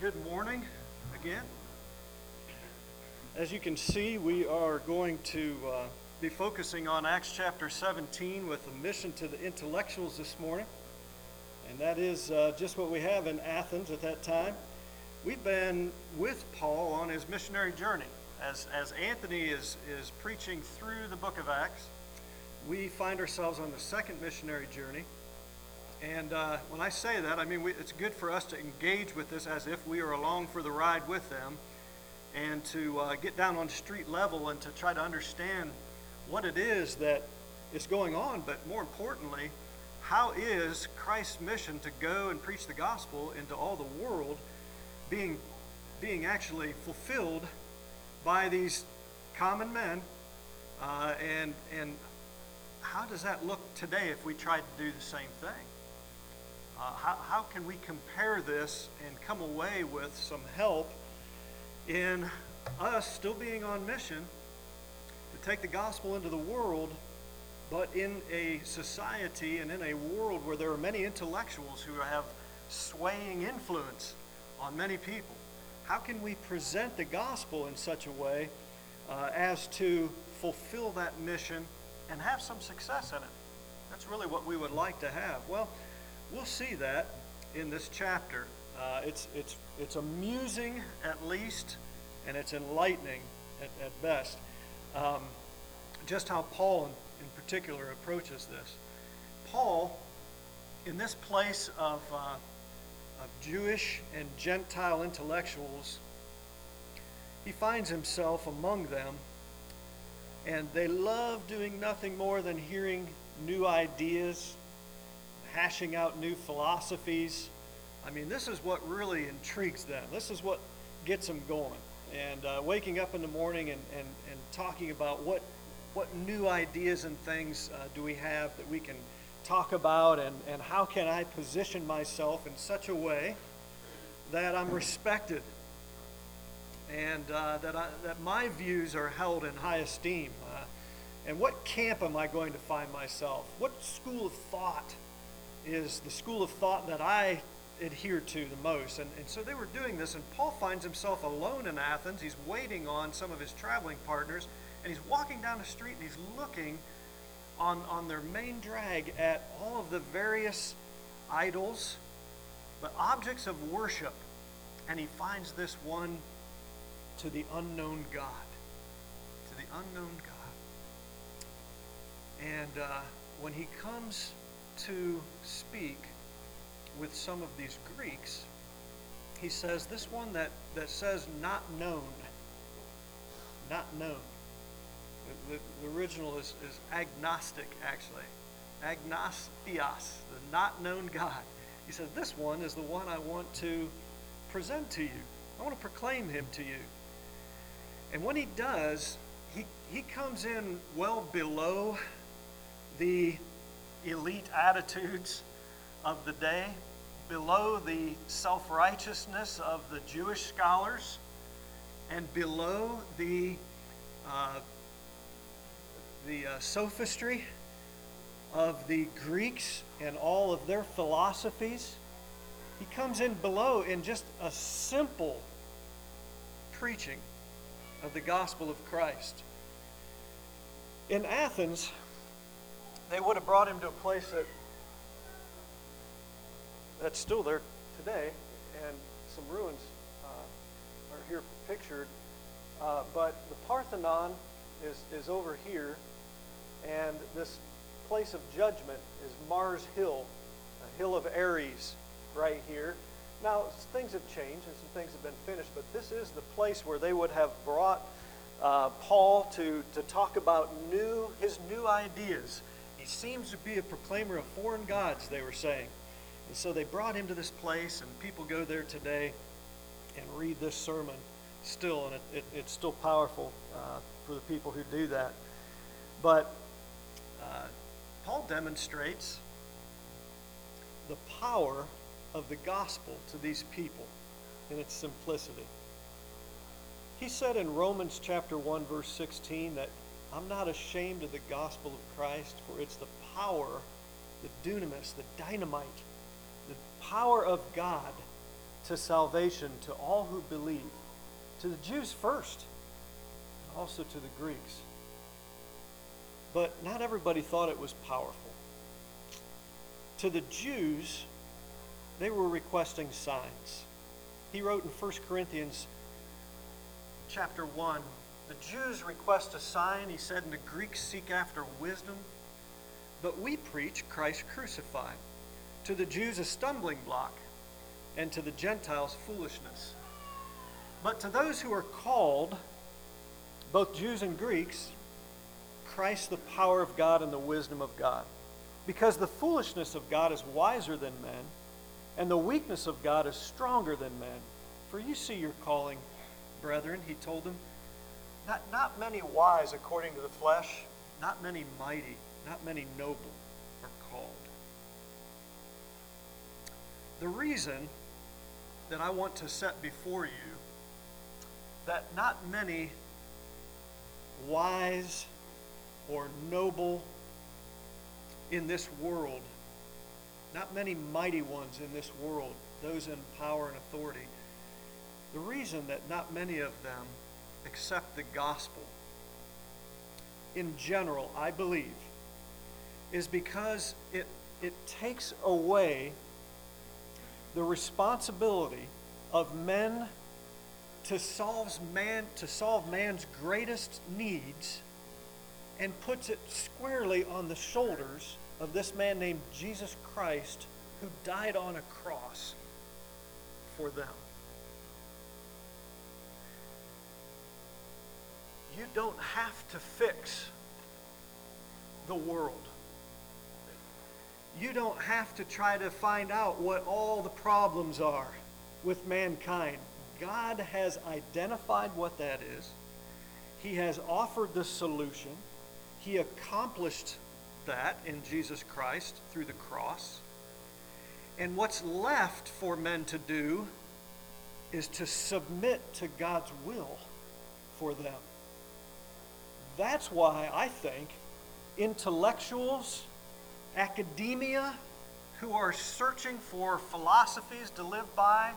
Good morning again. As you can see, we are going to uh, be focusing on Acts chapter 17 with a mission to the intellectuals this morning. And that is uh, just what we have in Athens at that time. We've been with Paul on his missionary journey. As, as Anthony is, is preaching through the book of Acts, we find ourselves on the second missionary journey. And uh, when I say that, I mean we, it's good for us to engage with this as if we are along for the ride with them and to uh, get down on street level and to try to understand what it is that is going on, but more importantly, how is Christ's mission to go and preach the gospel into all the world being, being actually fulfilled by these common men? Uh, and, and how does that look today if we tried to do the same thing? Uh, how, how can we compare this and come away with some help in us still being on mission to take the gospel into the world, but in a society and in a world where there are many intellectuals who have swaying influence on many people? How can we present the gospel in such a way uh, as to fulfill that mission and have some success in it? That's really what we would like to have. Well, We'll see that in this chapter. Uh, it's, it's, it's amusing at least, and it's enlightening at, at best. Um, just how Paul, in, in, particular, approaches this. Paul, in this place of, uh, of Jewish and Gentile intellectuals, he finds himself among them, and they love doing nothing more than hearing new ideas hashing out new philosophies. I mean, this is what really intrigues them. This is what gets them going. And uh, waking up in the morning and, and, and talking about what, what new ideas and things uh, do we have that we can talk about, and, and how can I position myself in such a way that I'm respected and uh, that, I, that my views are held in high esteem. Uh, and what camp am I going to find myself? What school of thought is the school of thought that I adhere to the most. And, and so they were doing this, and Paul finds himself alone in Athens. He's waiting on some of his traveling partners, and he's walking down the street and he's looking on, on their main drag at all of the various idols, but objects of worship. And he finds this one to the unknown God. To the unknown God. And uh, when he comes to speak with some of these Greeks, he says, This one that, that says not known, not known. The, the, the original is, is agnostic, actually. Agnostios, the not known God. He says, This one is the one I want to present to you. I want to proclaim him to you. And when he does, he, he comes in well below the elite attitudes of the day, below the self righteousness of the Jewish scholars, and below the, uh, the uh, sophistry of the Greeks and all of their philosophies. He comes in below in just a simple preaching of the gospel of Christ. In Athens, they would have brought him to a place that that's still there today, and some ruins uh, are here pictured. Uh, but the Parthenon is, is over here, and this place of judgment is Mars Hill, a hill of Ares, right here. Now, things have changed and some things have been finished, but this is the place where they would have brought uh, Paul to, to talk about new, his new ideas he seems to be a proclaimer of foreign gods, they were saying. And so they brought him to this place, and people go there today and read this sermon still, and it, it, it's still powerful uh, for the people who do that. But uh, Paul demonstrates the power of the gospel to these people in its simplicity. He said in Romans chapter 1 verse 16 that I'm not ashamed of the gospel of Christ, for it's the power, the dunamis, the dynamite, the power of God to salvation to all who believe, to the Jews first, and also to the Greeks. But not everybody thought it was powerful. To the Jews, they were requesting signs. He wrote in 1 Corinthians chapter 1 the Jews request a sign, he said, and the Greeks seek after wisdom. But we preach Christ crucified. To the Jews, a stumbling block, and to the Gentiles, foolishness. But to those who are called, both Jews and Greeks, Christ the power of God and the wisdom of God. Because the foolishness of God is wiser than men, and the weakness of God is stronger than men. For you see your calling, brethren, he told them. Not, not many wise according to the flesh, not many mighty, not many noble are called. The reason that I want to set before you that not many wise or noble in this world, not many mighty ones in this world, those in power and authority, the reason that not many of them accept the gospel in general, I believe, is because it, it takes away the responsibility of men to solve man to solve man's greatest needs and puts it squarely on the shoulders of this man named Jesus Christ who died on a cross for them. You don't have to fix the world. You don't have to try to find out what all the problems are with mankind. God has identified what that is. He has offered the solution. He accomplished that in Jesus Christ through the cross. And what's left for men to do is to submit to God's will for them. That's why I think intellectuals, academia, who are searching for philosophies to live by,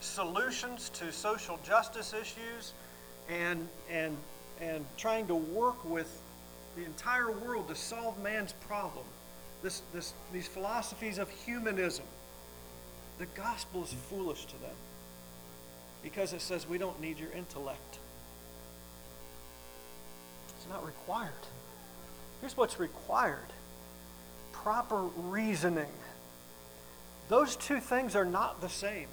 solutions to social justice issues, and, and, and trying to work with the entire world to solve man's problem. This, this, these philosophies of humanism. The gospel is foolish to them because it says we don't need your intellect. Not required. Here's what's required proper reasoning. Those two things are not the same.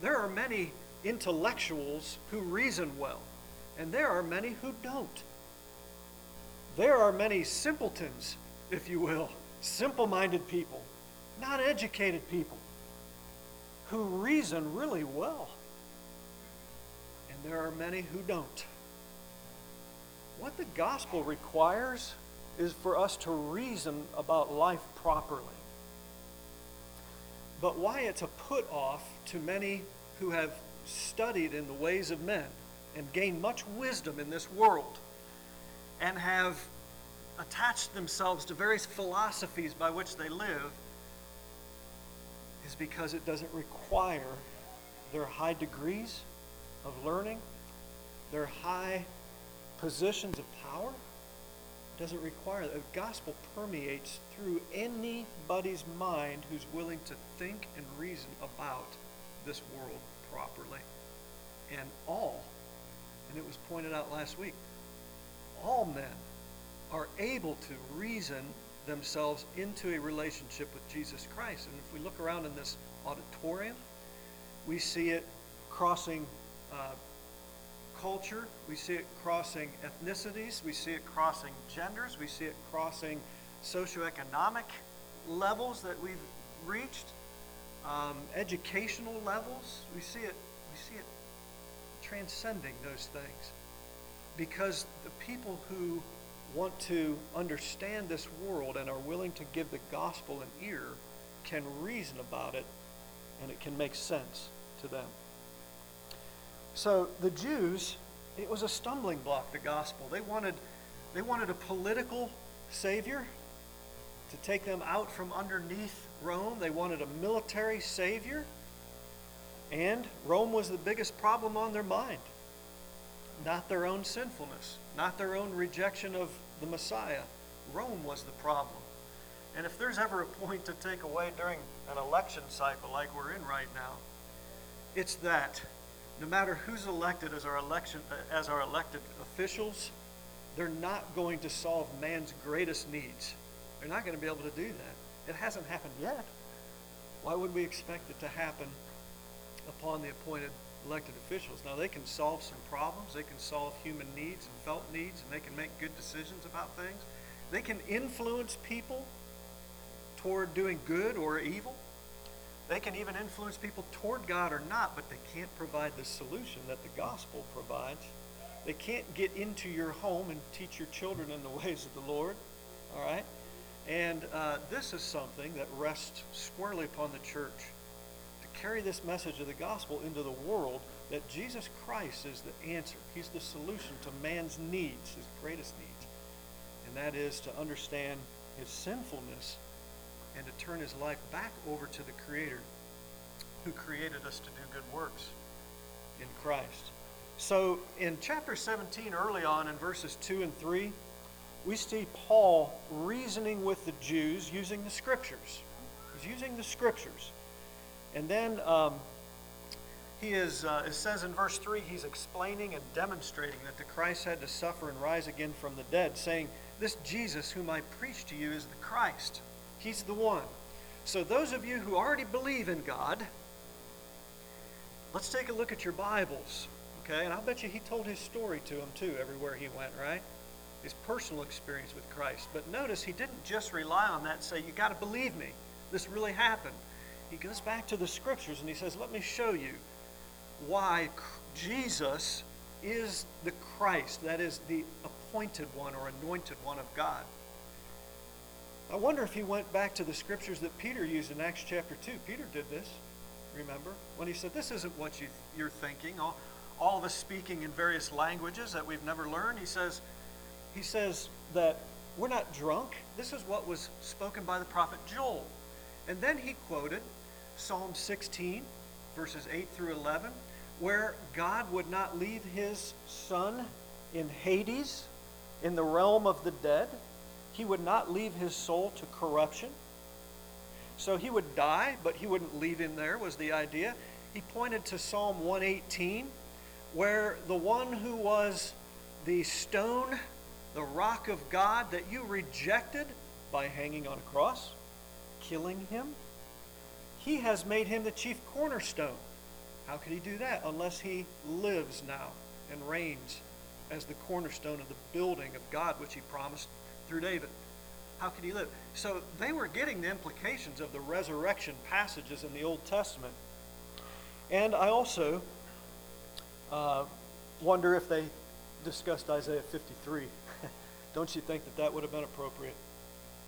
There are many intellectuals who reason well, and there are many who don't. There are many simpletons, if you will, simple minded people, not educated people, who reason really well. And there are many who don't. What the gospel requires is for us to reason about life properly. But why it's a put off to many who have studied in the ways of men and gained much wisdom in this world and have attached themselves to various philosophies by which they live is because it doesn't require their high degrees of learning, their high positions of power doesn't require that. The gospel permeates through anybody's mind who's willing to think and reason about this world properly. And all, and it was pointed out last week, all men are able to reason themselves into a relationship with Jesus Christ. And if we look around in this auditorium, we see it crossing uh, culture, we see it crossing ethnicities, we see it crossing genders, we see it crossing socioeconomic levels that we've reached, um, educational levels. We see it, we see it transcending those things. Because the people who want to understand this world and are willing to give the gospel an ear can reason about it and it can make sense to them. So the Jews, it was a stumbling block, the gospel. They wanted, they wanted a political savior to take them out from underneath Rome. They wanted a military savior And Rome was the biggest problem on their mind. Not their own sinfulness, not their own rejection of the Messiah. Rome was the problem. And if there's ever a point to take away during an election cycle like we're in right now, it's that no matter who's elected as our election as our elected officials, they're not going to solve man's greatest needs. They're not going to be able to do that. It hasn't happened yet. Why would we expect it to happen upon the appointed elected officials? Now, they can solve some problems, they can solve human needs and felt needs, and they can make good decisions about things. They can influence people toward doing good or evil. They can even influence people toward God or not, but they can't provide the solution that the gospel provides. They can't get into your home and teach your children in the ways of the Lord. All right? And uh, this is something that rests squarely upon the church to carry this message of the gospel into the world that Jesus Christ is the answer. He's the solution to man's needs, his greatest needs. And that is to understand his sinfulness and to turn his life back over to the Creator who created us to do good works in Christ. So in chapter 17, early on in verses 2 and 3, we see Paul reasoning with the Jews using the scriptures. He's using the scriptures. And then um, he is, uh, it says in verse 3, he's explaining and demonstrating that the Christ had to suffer and rise again from the dead, saying, This Jesus whom I preach to you is the Christ. He's the one. So, those of you who already believe in God, let's take a look at your Bibles. Okay? And I'll bet you he told his story to them too, everywhere he went, right? His personal experience with Christ. But notice he didn't just rely on that and say, You got to believe me. This really happened. He goes back to the scriptures and he says, Let me show you why Jesus is the Christ, that is the appointed one or anointed one of God. I wonder if he went back to the scriptures that Peter used in Acts chapter 2. Peter did this, remember? When he said, This isn't what you, you're thinking. All, all of us speaking in various languages that we've never learned. He says, he says that we're not drunk. This is what was spoken by the prophet Joel. And then he quoted Psalm 16, verses 8 through 11, where God would not leave his son in Hades, in the realm of the dead he would not leave his soul to corruption. So he would die, but he wouldn't leave him there, was the idea. He pointed to Psalm 118, where the one who was the stone, the rock of God that you rejected by hanging on a cross, killing him, he has made him the chief cornerstone. How could he do that unless he lives now and reigns as the cornerstone of the building of God, which he promised through David. How could he live? So they were getting the implications of the resurrection passages in the Old Testament. And I also uh, wonder if they discussed Isaiah 53. Don't you think that that would have been appropriate?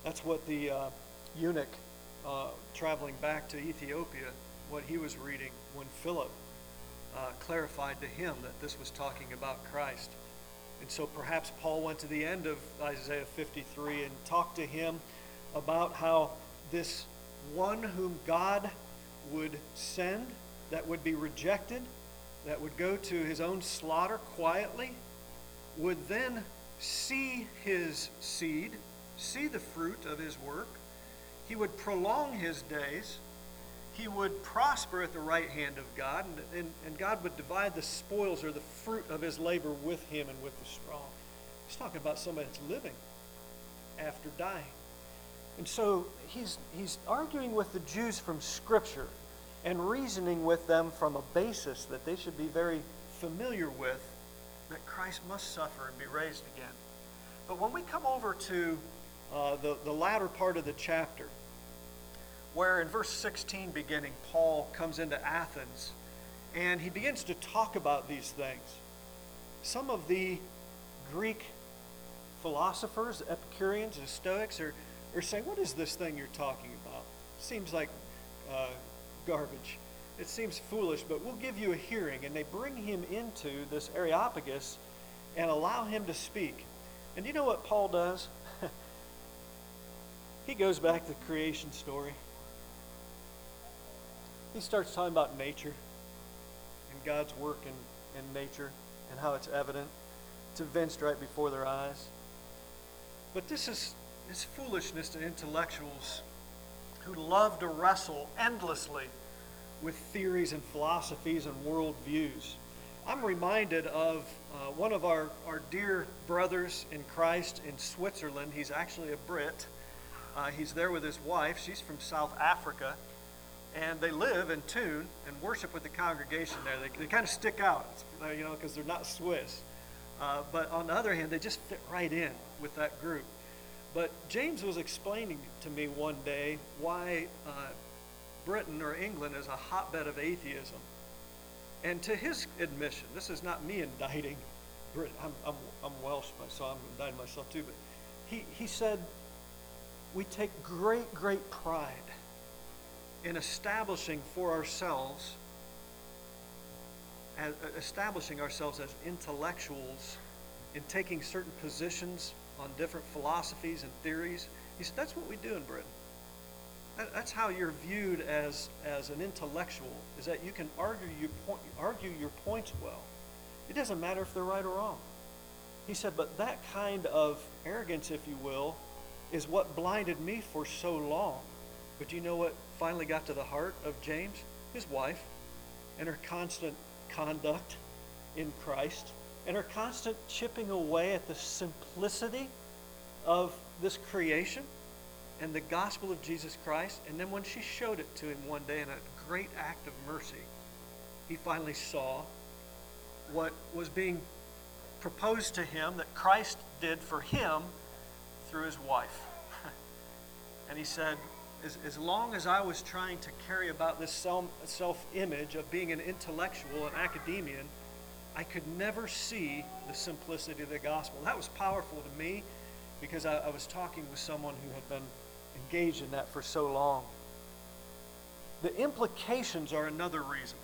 That's what the uh, eunuch uh, traveling back to Ethiopia, what he was reading when Philip uh, clarified to him that this was talking about Christ. And so perhaps Paul went to the end of Isaiah 53 and talked to him about how this one whom God would send, that would be rejected, that would go to his own slaughter quietly, would then see his seed, see the fruit of his work. He would prolong his days he would prosper at the right hand of God, and, and, and God would divide the spoils or the fruit of his labor with him and with the strong. He's talking about somebody that's living after dying. And so he's, he's arguing with the Jews from Scripture and reasoning with them from a basis that they should be very familiar with that Christ must suffer and be raised again. But when we come over to uh, the, the latter part of the chapter, where in verse 16 beginning, Paul comes into Athens and he begins to talk about these things. Some of the Greek philosophers, Epicureans, and Stoics are, are saying, What is this thing you're talking about? Seems like uh, garbage. It seems foolish, but we'll give you a hearing. And they bring him into this Areopagus and allow him to speak. And you know what Paul does? he goes back to the creation story he starts talking about nature. And God's work in, in nature and how it's evident. It's evinced right before their eyes. But this is, is foolishness to intellectuals who love to wrestle endlessly with theories and philosophies and worldviews. I'm reminded of uh, one of our, our dear brothers in Christ in Switzerland. He's actually a Brit. Uh, he's there with his wife. She's from South Africa. And they live in Thun and worship with the congregation there. They, they kind of stick out, you know, because they're not Swiss. Uh, but on the other hand, they just fit right in with that group. But James was explaining to me one day why uh, Britain or England is a hotbed of atheism. And to his admission, this is not me indicting Britain. I'm, I'm, I'm Welsh, so I'm indicting myself too. But he, he said, we take great, great pride in establishing for ourselves, as, uh, establishing ourselves as intellectuals in taking certain positions on different philosophies and theories. He said, that's what we do in Britain. That's how you're viewed as, as an intellectual, is that you can argue your, point, argue your points well. It doesn't matter if they're right or wrong. He said, but that kind of arrogance, if you will, is what blinded me for so long. But you know what finally got to the heart of James? His wife and her constant conduct in Christ and her constant chipping away at the simplicity of this creation and the gospel of Jesus Christ. And then when she showed it to him one day in a great act of mercy, he finally saw what was being proposed to him that Christ did for him through his wife. and he said, as, as long as I was trying to carry about this self image of being an intellectual, an academician, I could never see the simplicity of the gospel. That was powerful to me because I, I was talking with someone who had been engaged in that for so long. The implications are another reason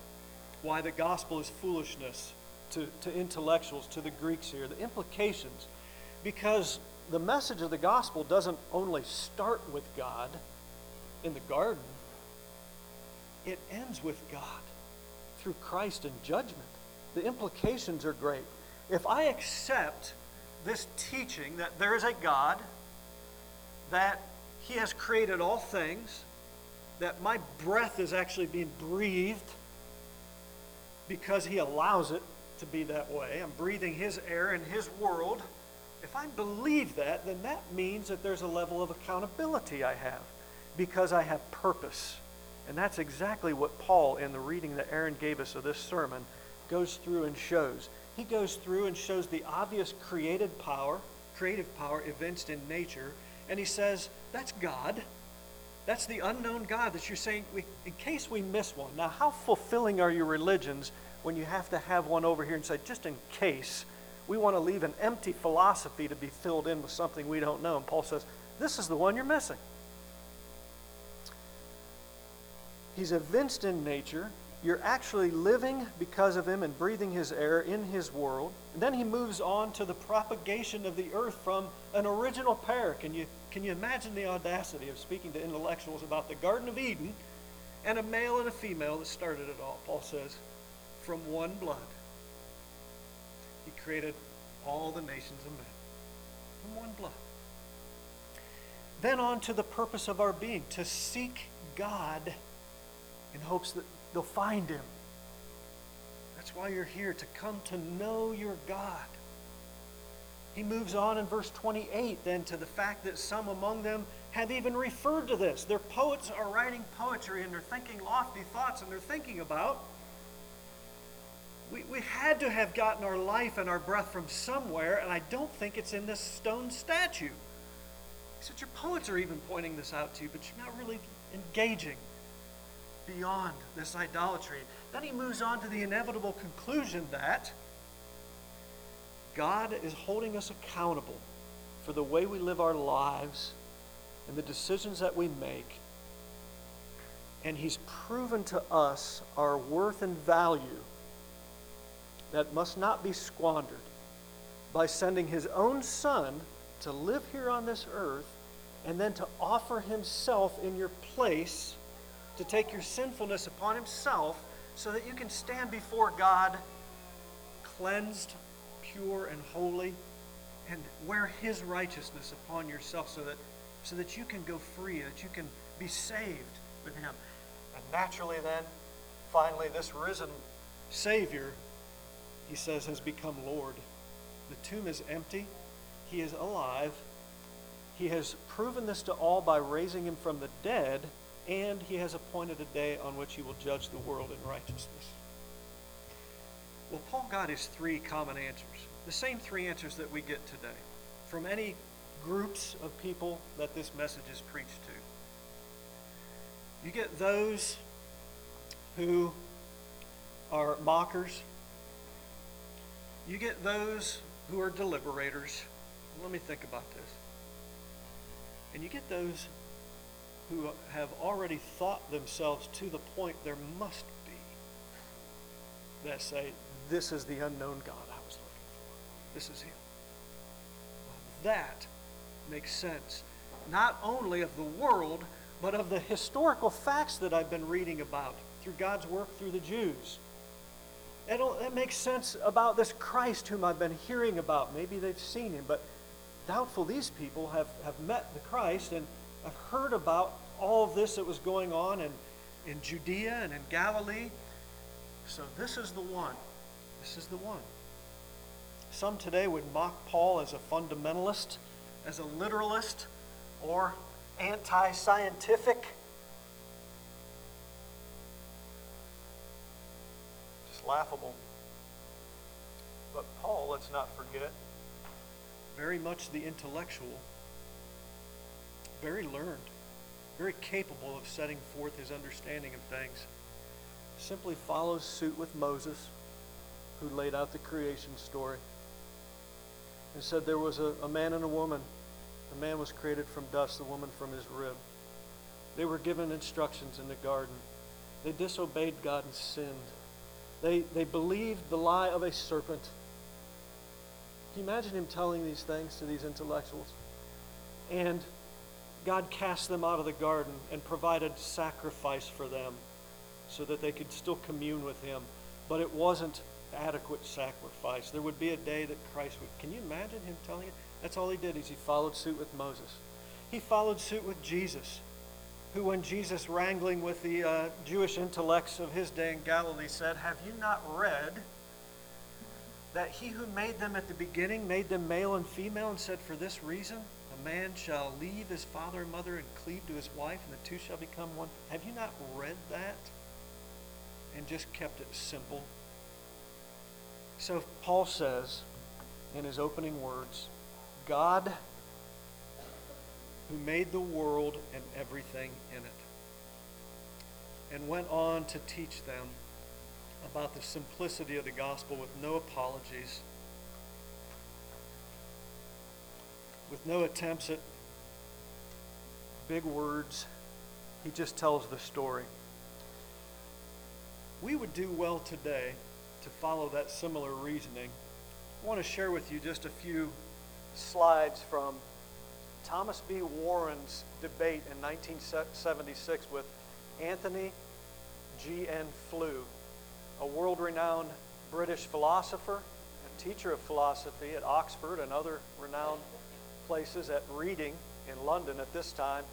why the gospel is foolishness to, to intellectuals, to the Greeks here. The implications, because the message of the gospel doesn't only start with God in the garden, it ends with God through Christ in judgment. The implications are great. If I accept this teaching that there is a God, that He has created all things, that my breath is actually being breathed because He allows it to be that way. I'm breathing His air in His world. If I believe that, then that means that there's a level of accountability I have because I have purpose. And that's exactly what Paul, in the reading that Aaron gave us of this sermon, goes through and shows. He goes through and shows the obvious created power, creative power evinced in nature, and he says, that's God. That's the unknown God that you're saying, we, in case we miss one. Now, how fulfilling are your religions when you have to have one over here and say, just in case, we want to leave an empty philosophy to be filled in with something we don't know? And Paul says, this is the one you're missing. He's evinced in nature. You're actually living because of him and breathing his air in his world. And then he moves on to the propagation of the earth from an original pair. Can you, can you imagine the audacity of speaking to intellectuals about the Garden of Eden and a male and a female that started it all? Paul says, from one blood. He created all the nations of men from one blood. Then on to the purpose of our being to seek God in hopes that they'll find him. That's why you're here, to come to know your God. He moves on in verse 28 then to the fact that some among them have even referred to this. Their poets are writing poetry and they're thinking lofty thoughts and they're thinking about. We, we had to have gotten our life and our breath from somewhere, and I don't think it's in this stone statue. He said, Your poets are even pointing this out to you, but you're not really engaging beyond this idolatry. Then he moves on to the inevitable conclusion that God is holding us accountable for the way we live our lives and the decisions that we make. And he's proven to us our worth and value that must not be squandered by sending his own son to live here on this earth and then to offer himself in your place to take your sinfulness upon himself so that you can stand before God cleansed, pure, and holy, and wear His righteousness upon yourself so that, so that you can go free, that you can be saved with Him. And naturally, then, finally, this risen Savior, he says, has become Lord. The tomb is empty, He is alive. He has proven this to all by raising Him from the dead and he has appointed a day on which he will judge the world in righteousness. Well, Paul got his three common answers, the same three answers that we get today from any groups of people that this message is preached to. You get those who are mockers. You get those who are deliberators. Let me think about this. And you get those who have already thought themselves to the point there must be that say, This is the unknown God I was looking for. This is Him. That makes sense, not only of the world, but of the historical facts that I've been reading about through God's work through the Jews. It, it makes sense about this Christ whom I've been hearing about. Maybe they've seen him, but doubtful these people have, have met the Christ and I've heard about all of this that was going on in, in Judea and in Galilee. So this is the one. This is the one. Some today would mock Paul as a fundamentalist, as a literalist, or anti scientific. Just laughable. But Paul, let's not forget, very much the intellectual very learned, very capable of setting forth his understanding of things, simply follows suit with Moses, who laid out the creation story, and said there was a, a man and a woman. The man was created from dust, the woman from his rib. They were given instructions in the garden. They disobeyed God and sinned. They, they believed the lie of a serpent. Can you imagine him telling these things to these intellectuals? And God cast them out of the garden and provided sacrifice for them so that they could still commune with Him. But it wasn't adequate sacrifice. There would be a day that Christ would. Can you imagine Him telling it? That's all He did is He followed suit with Moses. He followed suit with Jesus, who, when Jesus wrangling with the uh, Jewish intellects of his day in Galilee, said, Have you not read that He who made them at the beginning made them male and female and said, For this reason? Man shall leave his father and mother and cleave to his wife, and the two shall become one. Have you not read that and just kept it simple? So Paul says in his opening words God, who made the world and everything in it, and went on to teach them about the simplicity of the gospel with no apologies with no attempts at big words. He just tells the story. We would do well today to follow that similar reasoning. I want to share with you just a few slides from Thomas B. Warren's debate in 1976 with Antony G.N. Flew, a world renowned British philosopher and teacher of philosophy at Oxford and other renowned places at Reading in London at this time,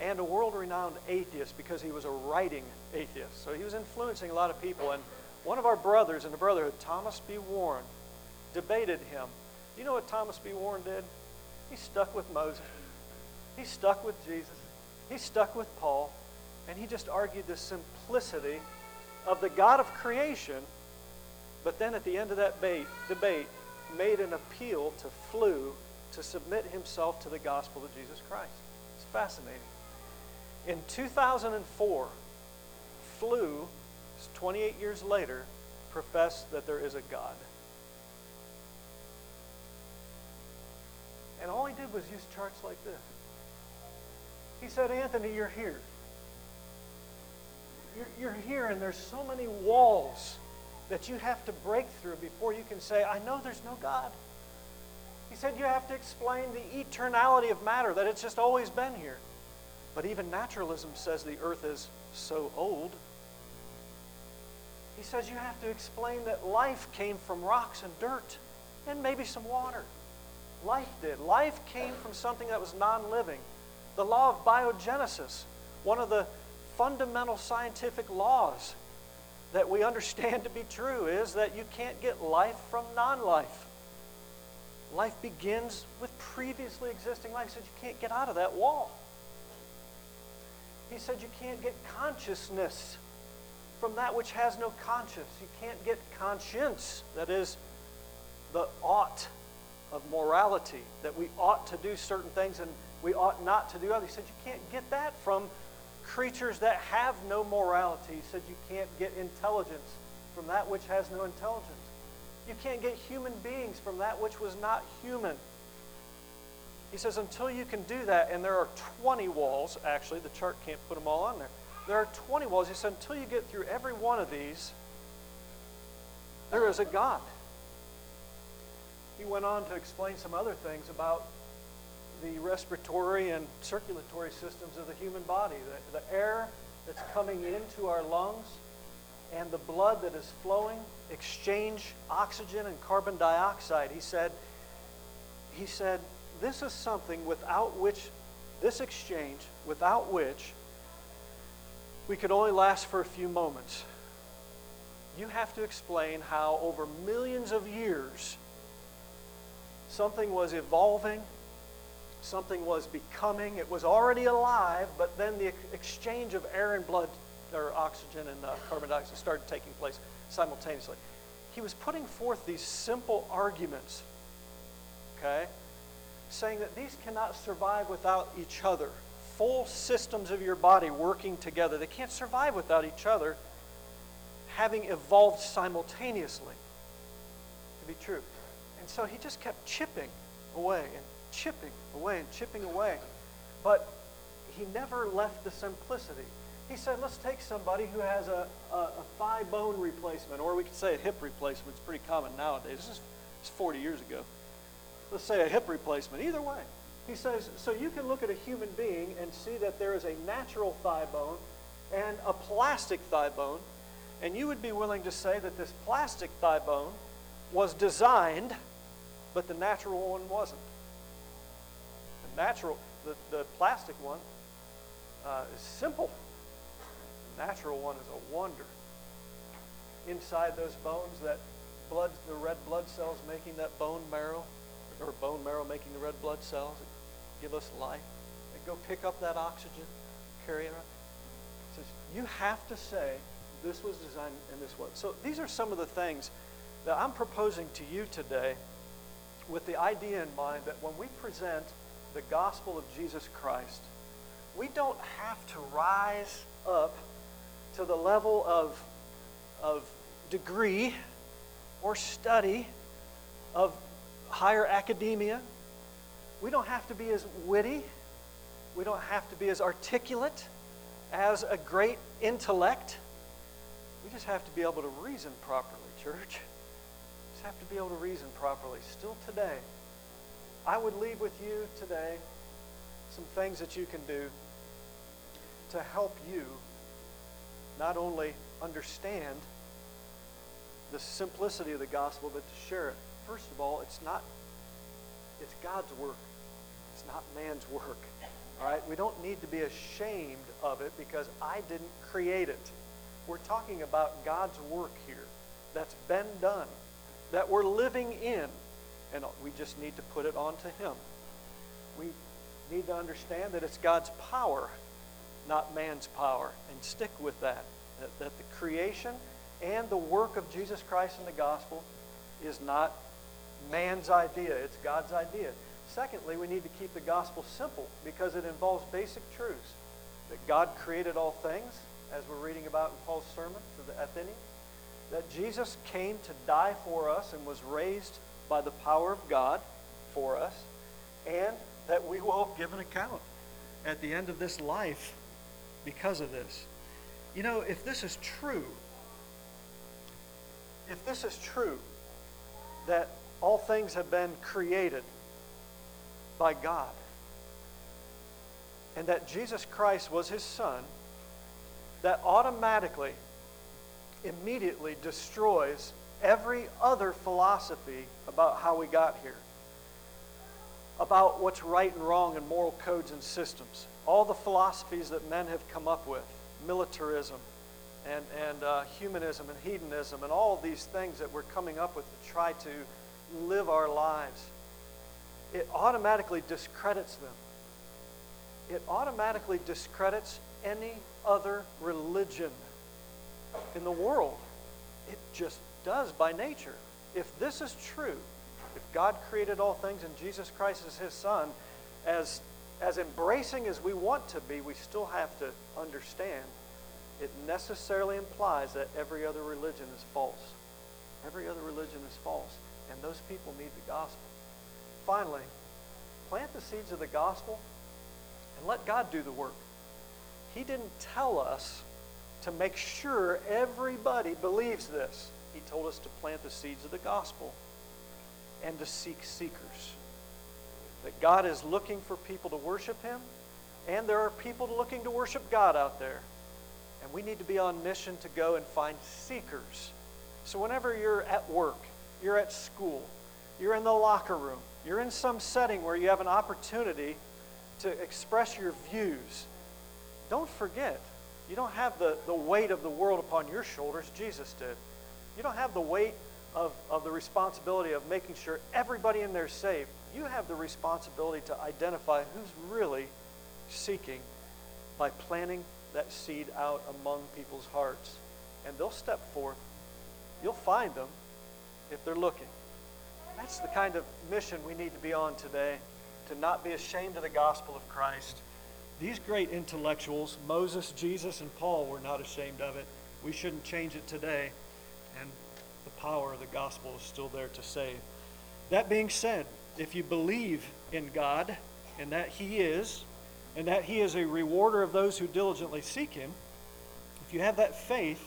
and a world renowned atheist because he was a writing atheist. So he was influencing a lot of people. And one of our brothers in the Brotherhood, Thomas B. Warren, debated him. You know what Thomas B. Warren did? He stuck with Moses, he stuck with Jesus, he stuck with Paul, and he just argued the simplicity of the God of creation. But then at the end of that debate, made an appeal to Flew to submit himself to the gospel of Jesus Christ. It's fascinating. In 2004, Flew, 28 years later, professed that there is a God. And all he did was use charts like this. He said, Antony, you're here. You're, you're here, and there's so many walls that you have to break through before you can say, I know there's no God. He said you have to explain the eternality of matter, that it's just always been here. But even naturalism says the earth is so old. He says you have to explain that life came from rocks and dirt and maybe some water. Life did. Life came from something that was non living. The law of biogenesis, one of the fundamental scientific laws that we understand to be true, is that you can't get life from non life. Life begins with previously existing life. He said you can't get out of that wall. He said you can't get consciousness from that which has no conscience. You can't get conscience, that is, the ought of morality, that we ought to do certain things and we ought not to do others. He said you can't get that from creatures that have no morality. He said you can't get intelligence from that which has no intelligence. You can't get human beings from that which was not human. He says, until you can do that, and there are 20 walls, actually, the chart can't put them all on there. There are 20 walls. He said, until you get through every one of these, there is a God. He went on to explain some other things about the respiratory and circulatory systems of the human body, the, the air that's coming into our lungs and the blood that is flowing exchange oxygen and carbon dioxide. He said, he said, this is something without which, this exchange, without which we could only last for a few moments. You have to explain how over millions of years something was evolving something was becoming. It was already alive, but then the exchange of air and blood, or oxygen and uh, carbon dioxide, started taking place simultaneously. He was putting forth these simple arguments, okay, saying that these cannot survive without each other. Full systems of your body working together, they can't survive without each other, having evolved simultaneously to be true. And so he just kept chipping away and chipping away and chipping away. But he never left the simplicity. He said, let's take somebody who has a, a, a thigh bone replacement, or we could say a hip replacement. It's pretty common nowadays. This is 40 years ago. Let's say a hip replacement. Either way. He says, so you can look at a human being and see that there is a natural thigh bone and a plastic thigh bone, and you would be willing to say that this plastic thigh bone was designed, but the natural one wasn't The natural, the, the plastic one uh, is simple. Natural one is a wonder. Inside those bones, that blood, the red blood cells making that bone marrow, or bone marrow making the red blood cells give us life. They go pick up that oxygen, carry it around. It says, you have to say, this was designed in this way. So these are some of the things that I'm proposing to you today with the idea in mind that when we present the gospel of Jesus Christ, we don't have to rise up to the level of, of degree or study of higher academia. We don't have to be as witty. We don't have to be as articulate as a great intellect. We just have to be able to reason properly, church. Just have to be able to reason properly. Still today, I would leave with you today some things that you can do to help you not only understand the simplicity of the gospel, but to share it. First of all, it's not, it's God's work. It's not man's work. All right? We don't need to be ashamed of it because I didn't create it. We're talking about God's work here that's been done, that we're living in and we just need to put it onto Him. We need to understand that it's God's power, not man's power, and stick with that. That, that the creation and the work of Jesus Christ in the gospel is not man's idea, it's God's idea. Secondly, we need to keep the gospel simple because it involves basic truths that God created all things, as we're reading about in Paul's sermon to the Athenians, that Jesus came to die for us and was raised by the power of God for us, and that we will give an account at the end of this life because of this. You know, if this is true, if this is true, that all things have been created by God, and that Jesus Christ was his son, that automatically immediately destroys every other philosophy about how we got here, about what's right and wrong in moral codes and systems. All the philosophies that men have come up with, militarism and, and uh, humanism and hedonism, and all of these things that we're coming up with to try to live our lives, it automatically discredits them. It automatically discredits any other religion in the world. It just does by nature. If this is true, God created all things and Jesus Christ is his son, as, as embracing as we want to be, we still have to understand it necessarily implies that every other religion is false. Every other religion is false. And those people need the gospel. Finally, plant the seeds of the gospel and let God do the work. He didn't tell us to make sure everybody believes this. He told us to plant the seeds of the gospel and to seek seekers. That God is looking for people to worship Him, and there are people looking to worship God out there. And we need to be on mission to go and find seekers. So, whenever you're at work, you're at school, you're in the locker room, you're in some setting where you have an opportunity to express your views, don't forget, you don't have the, the weight of the world upon your shoulders. Jesus did. You don't have the weight of, of the responsibility of making sure everybody in there is safe, You have the responsibility to identify who's really seeking by planting that seed out among people's hearts. And they'll step forth. You'll find them if they're looking. That's the kind of mission we need to be on today to not be ashamed of the gospel of Christ. These great intellectuals, Moses, Jesus, and Paul, were not ashamed of it. We shouldn't change it today. And power of the gospel is still there to save. That being said, if you believe in God and that He is, and that He is a rewarder of those who diligently seek Him, if you have that faith,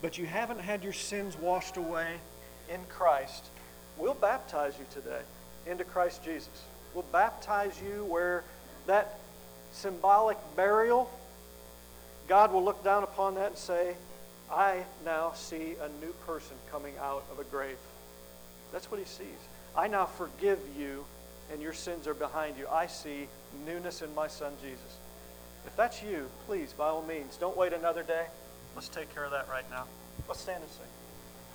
but you haven't had your sins washed away in Christ, we'll baptize you today into Christ Jesus. We'll baptize you where that symbolic burial, God will look down upon that and say, I now see a new person coming out of a grave. That's what he sees. I now forgive you, and your sins are behind you. I see newness in my son Jesus. If that's you, please, by all means, don't wait another day. Let's take care of that right now. Let's stand and sing.